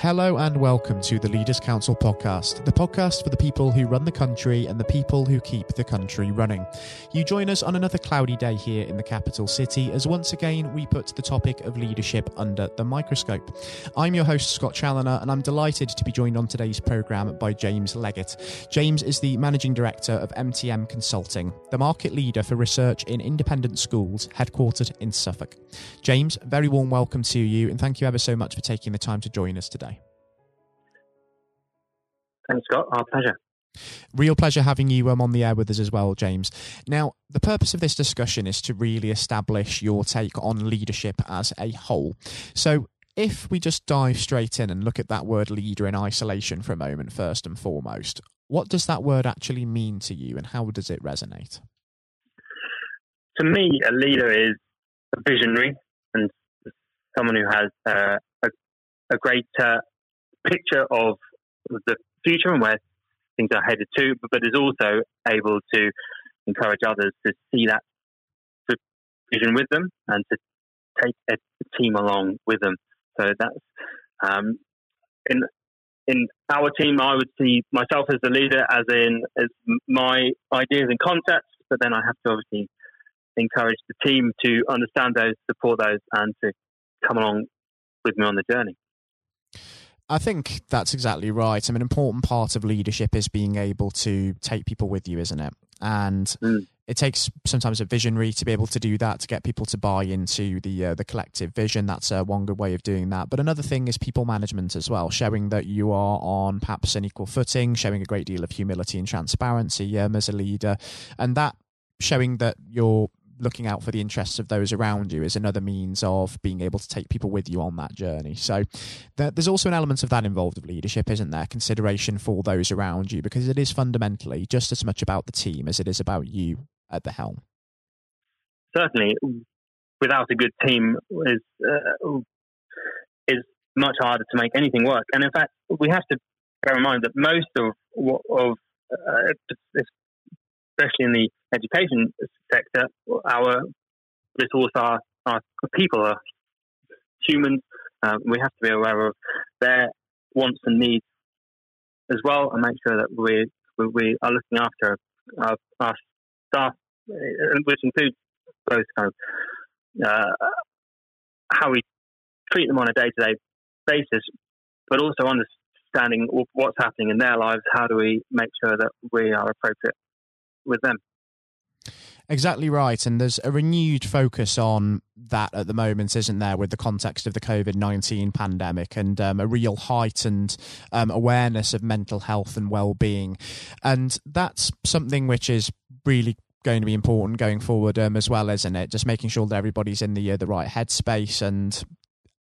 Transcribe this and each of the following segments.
Hello and welcome to the Leaders Council podcast, the podcast for the people who run the country and the people who keep the country running. You join us on another cloudy day here in the capital city as once again we put the topic of leadership under the microscope. I'm your host, Scott Challoner, and I'm delighted to be joined on today's programme by James Leggett. James is the Managing Director of MTM Consulting, the market leader for research in independent schools, headquartered in Suffolk. James, very warm welcome to you, and thank you ever so much for taking the time to join us today. Thanks, Scott. Our pleasure. Real pleasure having you um, on the air with us as well, James. Now, the purpose of this discussion is to really establish your take on leadership as a whole. So, if we just dive straight in and look at that word leader in isolation for a moment, first and foremost, what does that word actually mean to you and how does it resonate? To me, a leader is a visionary and someone who has uh, a, a great uh, picture of the future and where things are headed to, but is also able to encourage others to see that vision with them and to take a team along with them. So that's um, in in our team. I would see myself as the leader, as in as my ideas and concepts, but then I have to obviously encourage the team to understand those, support those, and to come along with me on the journey. I think that's exactly right. I mean, an important part of leadership is being able to take people with you, isn't it? And mm. it takes sometimes a visionary to be able to do that, to get people to buy into the uh, the collective vision. That's uh, one good way of doing that. But another thing is people management as well, showing that you are on perhaps an equal footing, showing a great deal of humility and transparency um, as a leader, and that showing that you're looking out for the interests of those around you is another means of being able to take people with you on that journey. So there's also an element of that involved of leadership, isn't there? Consideration for those around you, because it is fundamentally just as much about the team as it is about you at the helm. Certainly, without a good team is uh, is much harder to make anything work. And in fact, we have to bear in mind that most of what of uh, especially in the education sector, our resource are, are people, are humans. Uh, we have to be aware of their wants and needs as well, and make sure that we we are looking after our, our staff, uh, which includes both kind of uh, how we treat them on a day to day basis, but also understanding what's happening in their lives. How do we make sure that we are appropriate with them. Exactly right. And there's a renewed focus on that at the moment, isn't there, with the context of the COVID 19 pandemic and um, a real heightened um, awareness of mental health and well being. And that's something which is really going to be important going forward um, as well, isn't it? Just making sure that everybody's in the, uh, the right headspace and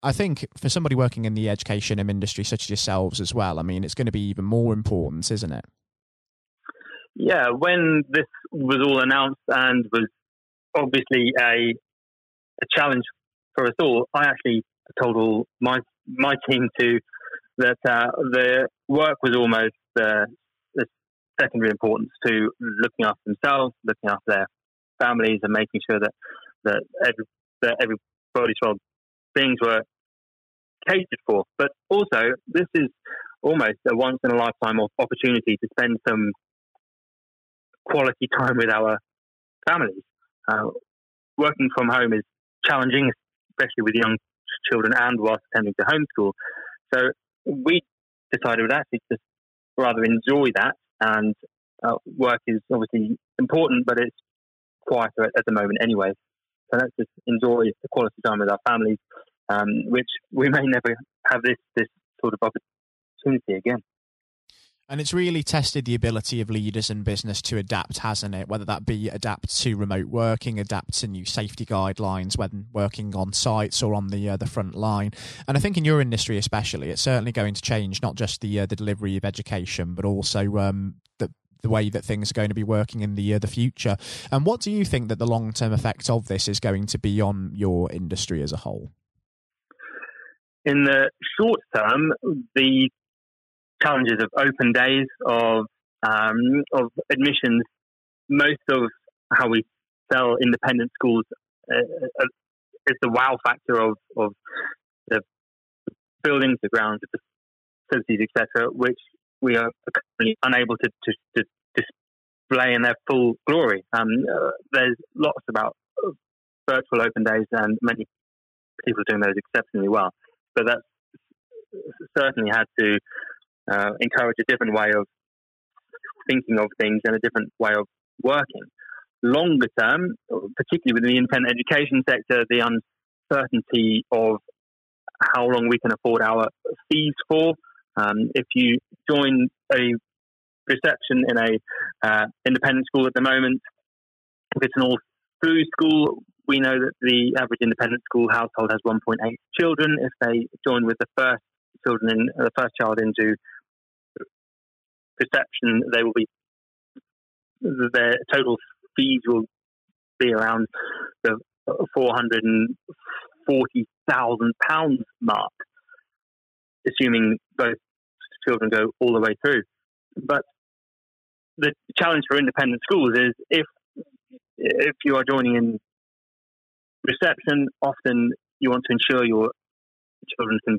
I think for somebody working in the education industry, such as yourselves as well, I mean, it's going to be even more important, isn't it? Yeah, when this was all announced and was obviously a a challenge for us all, I actually told all my my team to that uh, the work was almost uh, the secondary importance to looking after themselves, looking after their families, and making sure that that, every, that everybody's well things were catered for. But also, this is almost a once in a lifetime opportunity to spend some quality time with our families. Uh, working from home is challenging, especially with young children and whilst attending to homeschool. So we decided we'd actually just rather enjoy that. And uh, work is obviously important, but it's quieter at, at, the moment anyway. So let's just enjoy the quality time with our families, um, which we may never have this this sort of opportunity again. And it's really tested the ability of leaders in business to adapt, hasn't it? Whether that be adapt to remote working, adapt to new safety guidelines when working on sites or on the uh, the front line. And I think in your industry, especially, it's certainly going to change not just the uh, the delivery of education, but also um, the the way that things are going to be working in the uh, the future. And what do you think that the long term effect of this is going to be on your industry as a whole? In the short term, the challenges of open days, of um, of admissions. Most of how we sell independent schools uh, uh, is the wow factor of, of the buildings, the grounds, the facilities, etc., which we are currently unable to, to, to display in their full glory. Um, uh, there's lots about virtual open days, and many people are doing those exceptionally well. But that's certainly had to uh, encourage a different way of thinking of things and a different way of working. Longer term, particularly within the independent education sector, the uncertainty of how long we can afford our fees for. Um, if you join a reception in a uh, independent school at the moment, if it's an all through school, we know that the average independent school household has 1.8 children. If they join with the first children in the first child into reception, they will be their total fees will be around the 440,000 pounds mark, assuming both children go all the way through. But the challenge for independent schools is if if you are joining in reception, often you want to ensure your children can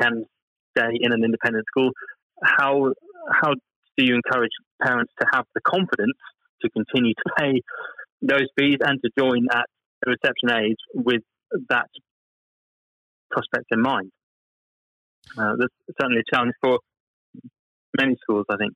can stay in an independent school. How how do you encourage parents to have the confidence to continue to pay those fees and to join at the reception age with that prospect in mind? Uh, that's certainly a challenge for many schools, I think.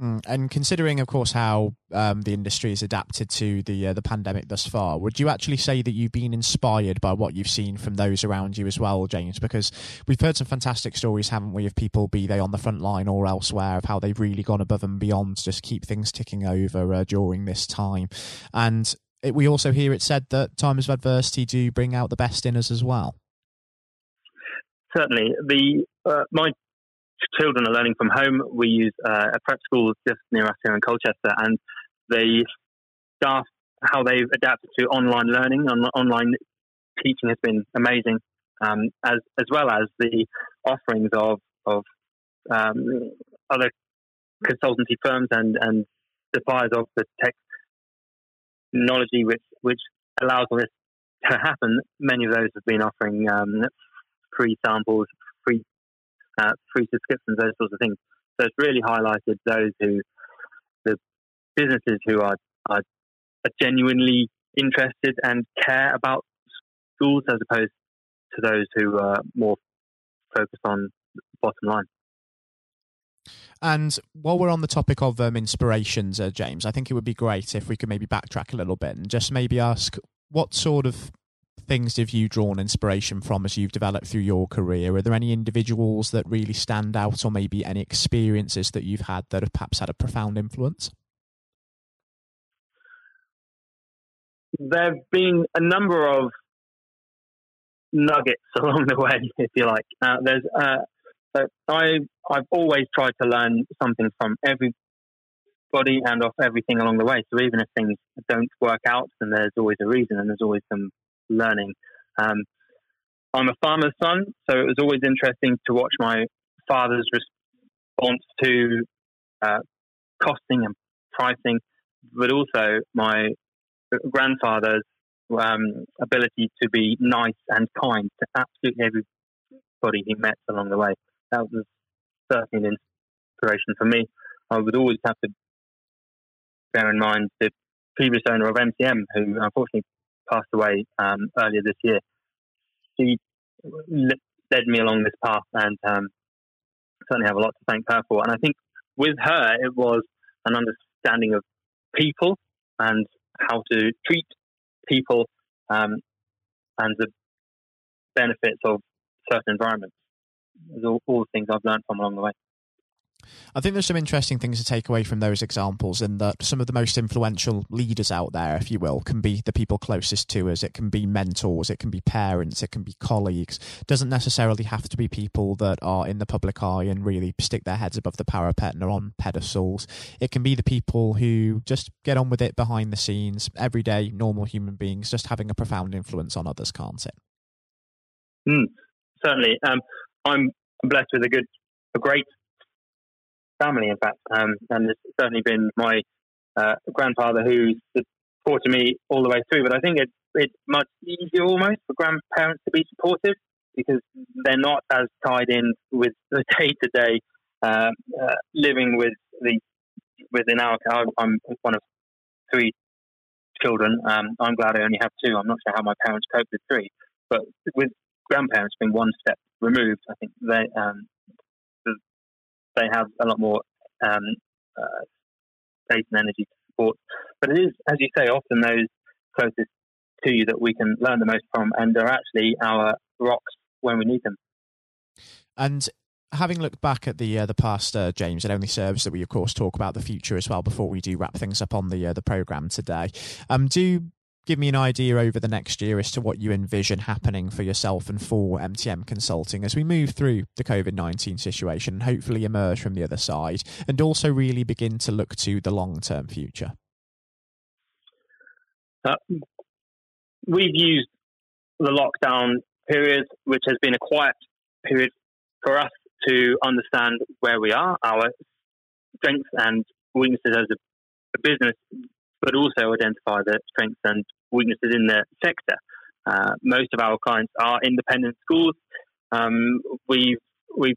Mm. And considering, of course, how um, the industry has adapted to the uh, the pandemic thus far, would you actually say that you've been inspired by what you've seen from those around you as well, James? Because we've heard some fantastic stories, haven't we, of people, be they on the front line or elsewhere, of how they've really gone above and beyond to just keep things ticking over uh, during this time. And it, we also hear it said that times of adversity do bring out the best in us as well. Certainly, the uh, my children are learning from home. We use uh, a prep school just near us here in Colchester, and the staff, how they've adapted to online learning, on, online teaching has been amazing, um, as as well as the offerings of of um, other consultancy firms and and suppliers of the technology which which allows all this to happen. Many of those have been offering um, free samples, uh, free subscriptions, those sorts of things. So it's really highlighted those who, the businesses who are, are, are genuinely interested and care about schools as opposed to those who are more focused on the bottom line. And while we're on the topic of um, inspirations, uh, James, I think it would be great if we could maybe backtrack a little bit and just maybe ask what sort of things have you drawn inspiration from as you've developed through your career? Are there any individuals that really stand out, or maybe any experiences that you've had that have perhaps had a profound influence? There have been a number of nuggets along the way, if you like. Uh, there's, uh, I, I've always tried to learn something from everybody and off everything along the way. So even if things don't work out, then there's always a reason and there's always some learning. Um, I'm a farmer's son, so it was always interesting to watch my father's response to uh, costing and pricing, but also my grandfather's um, ability to be nice and kind to absolutely everybody he met along the way. That was certainly an inspiration for me. I would always have to bear in mind the previous owner of MTM, who unfortunately passed away um, earlier this year. She led me along this path, and um, certainly have a lot to thank her for. And I think with her, it was an understanding of people and how to treat people um, and the benefits of certain environments. All, all the things I've learned from along the way. I think there's some interesting things to take away from those examples, in that some of the most influential leaders out there, if you will, can be the people closest to us. It can be mentors, it can be parents, it can be colleagues. It doesn't necessarily have to be people that are in the public eye and really stick their heads above the parapet and are on pedestals. It can be the people who just get on with it behind the scenes, everyday, normal human beings, just having a profound influence on others, can't it? Mm, certainly. Um, I'm blessed with a good, a great family, in fact. Um, and it's certainly been my uh, grandfather who's supported me all the way through. But I think it's, it's much easier almost for grandparents to be supportive because they're not as tied in with the day to day living with the within our. I'm one of three children. Um, I'm glad I only have two. I'm not sure how my parents cope with three, but with grandparents being one step removed, I think they um, they have a lot more um, uh, space and energy to support. But it is, as you say, often those closest to you that we can learn the most from, and are actually our rocks when we need them. And having looked back at the uh, the past, uh, James, it only serves that we, of course, talk about the future as well before we do wrap things up on the uh, the program today. Um, do give me an idea over the next year as to what you envision happening for yourself and for MTM Consulting as we move through the COVID 19 situation and hopefully emerge from the other side and also really begin to look to the long term future? Uh, we've used the lockdown period, which has been a quiet period for us to understand where we are, our strengths and weaknesses as a, a business, but also identify the strengths and weaknesses in the sector. Uh, most of our clients are independent schools. Um, we've we've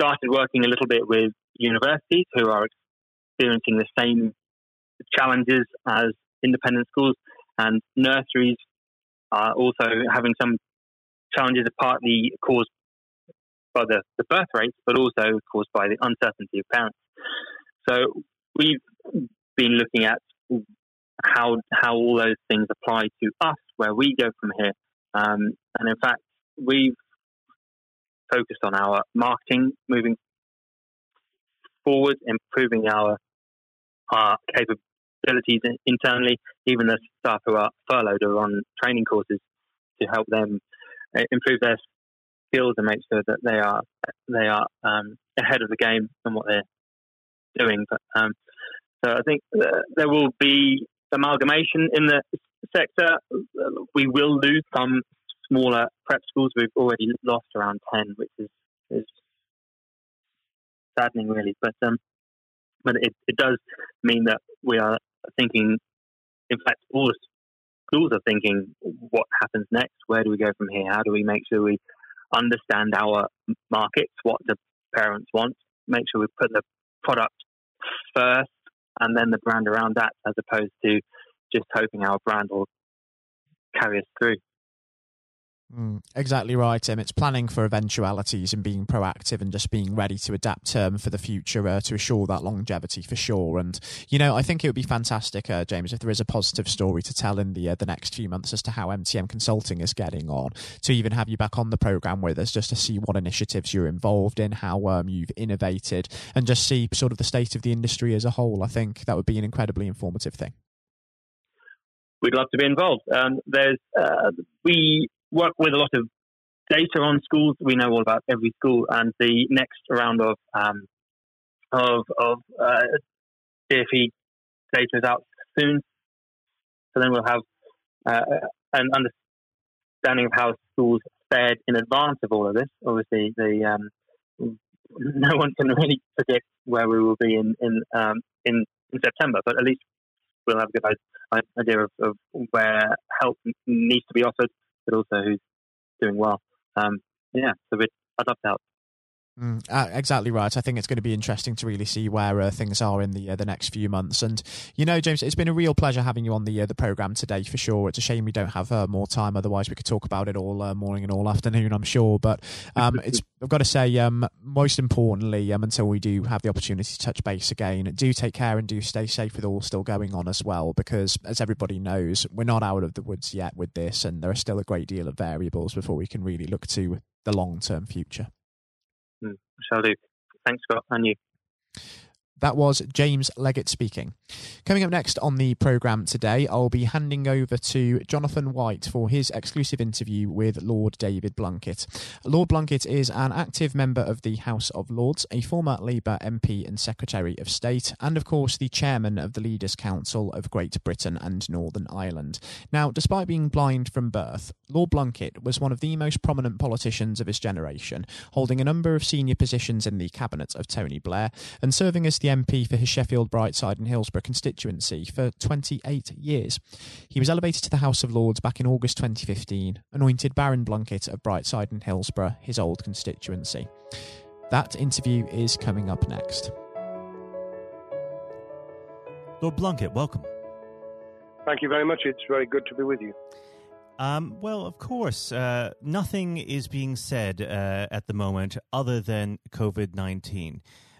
started working a little bit with universities who are experiencing the same challenges as independent schools, and nurseries are also having some challenges, partly caused by the, the birth rates, but also caused by the uncertainty of parents. So we've been looking at how how all those things apply to us, where we go from here. Um, and in fact, we've focused on our marketing moving forward, improving our our capabilities internally. Even the staff who are furloughed are on training courses to help them uh, improve their skills and make sure that they are they are um, ahead of the game and what they're doing. But um, so I think uh, there will be amalgamation in the sector. We will lose some smaller prep schools. We've already lost around ten, which is is saddening, really. But um, but it, it does mean that we are thinking. In fact, all the schools are thinking, what happens next? Where do we go from here? How do we make sure we understand our markets, what the parents want, make sure we put the product first and then the brand around that as opposed to just hoping our brand will carry us through. Mm, exactly right, Tim. It's planning for eventualities and being proactive and just being ready to adapt um, for the future uh, to assure that longevity for sure. And you know, I think it would be fantastic, uh, James, if there is a positive story to tell in the uh, the next few months as to how MTM Consulting is getting on. To even have you back on the program with us, just to see what initiatives you're involved in, how um, you've innovated, and just see sort of the state of the industry as a whole. I think that would be an incredibly informative thing we'd love to be involved. Um, there's uh, we work with a lot of data on schools. We know all about every school, and the next round of um, of of uh, DFE data is out soon. So then we'll have uh, an understanding of how schools fared in advance of all of this. Obviously, the um, no one can really predict where we will be in in um, in, in September, but at least we'll have a good idea of, of where help needs to be offered but also who's doing well. Um, yeah, so I'd love to help. Mm, uh, exactly right. I think it's going to be interesting to really see where uh, things are in the uh, the next few months. And you know, James, it's been a real pleasure having you on the uh, the program today for sure. It's a shame we don't have uh, more time. Otherwise, we could talk about it all uh, morning and all afternoon. I'm sure. But um, it's I've got to say, um, most importantly, um, until we do have the opportunity to touch base again, do take care and do stay safe with all still going on as well. Because as everybody knows, we're not out of the woods yet with this, and there are still a great deal of variables before we can really look to the long term future. Mm, shall do. Thanks, Scott, and you. That was James Leggett speaking. Coming up next on the programme today, I'll be handing over to Jonathan White for his exclusive interview with Lord David Blunkett. Lord Blunkett is an active member of the House of Lords, a former Labour MP and Secretary of State, and of course the chairman of the Leaders' Council of Great Britain and Northern Ireland. Now, despite being blind from birth, Lord Blunkett was one of the most prominent politicians of his generation, holding a number of senior positions in the cabinet of Tony Blair and serving as the the MP for his Sheffield, Brightside, and Hillsborough constituency for 28 years. He was elevated to the House of Lords back in August 2015, anointed Baron Blunkett of Brightside and Hillsborough, his old constituency. That interview is coming up next. Lord Blunkett, welcome. Thank you very much. It's very good to be with you. Um, well, of course, uh, nothing is being said uh, at the moment other than COVID 19,